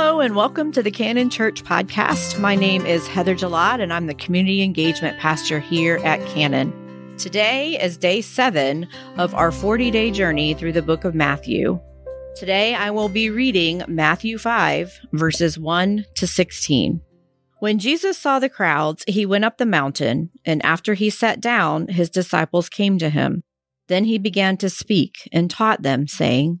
Hello, and welcome to the Canon Church podcast. My name is Heather Jalad, and I'm the community engagement pastor here at Canon. Today is day seven of our 40 day journey through the book of Matthew. Today, I will be reading Matthew 5, verses 1 to 16. When Jesus saw the crowds, he went up the mountain, and after he sat down, his disciples came to him. Then he began to speak and taught them, saying,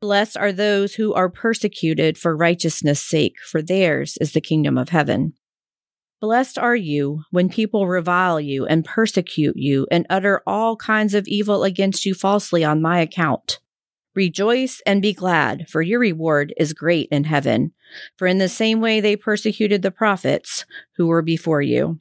Blessed are those who are persecuted for righteousness' sake, for theirs is the kingdom of heaven. Blessed are you when people revile you and persecute you and utter all kinds of evil against you falsely on my account. Rejoice and be glad, for your reward is great in heaven. For in the same way they persecuted the prophets who were before you.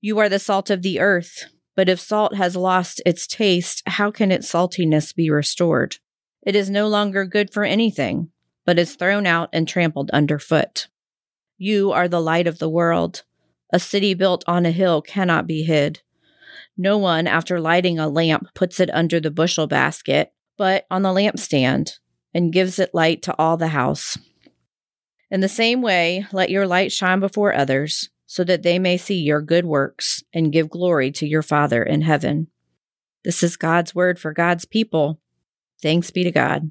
You are the salt of the earth, but if salt has lost its taste, how can its saltiness be restored? It is no longer good for anything, but is thrown out and trampled underfoot. You are the light of the world. A city built on a hill cannot be hid. No one, after lighting a lamp, puts it under the bushel basket, but on the lampstand, and gives it light to all the house. In the same way, let your light shine before others, so that they may see your good works and give glory to your Father in heaven. This is God's word for God's people. Thanks be to God.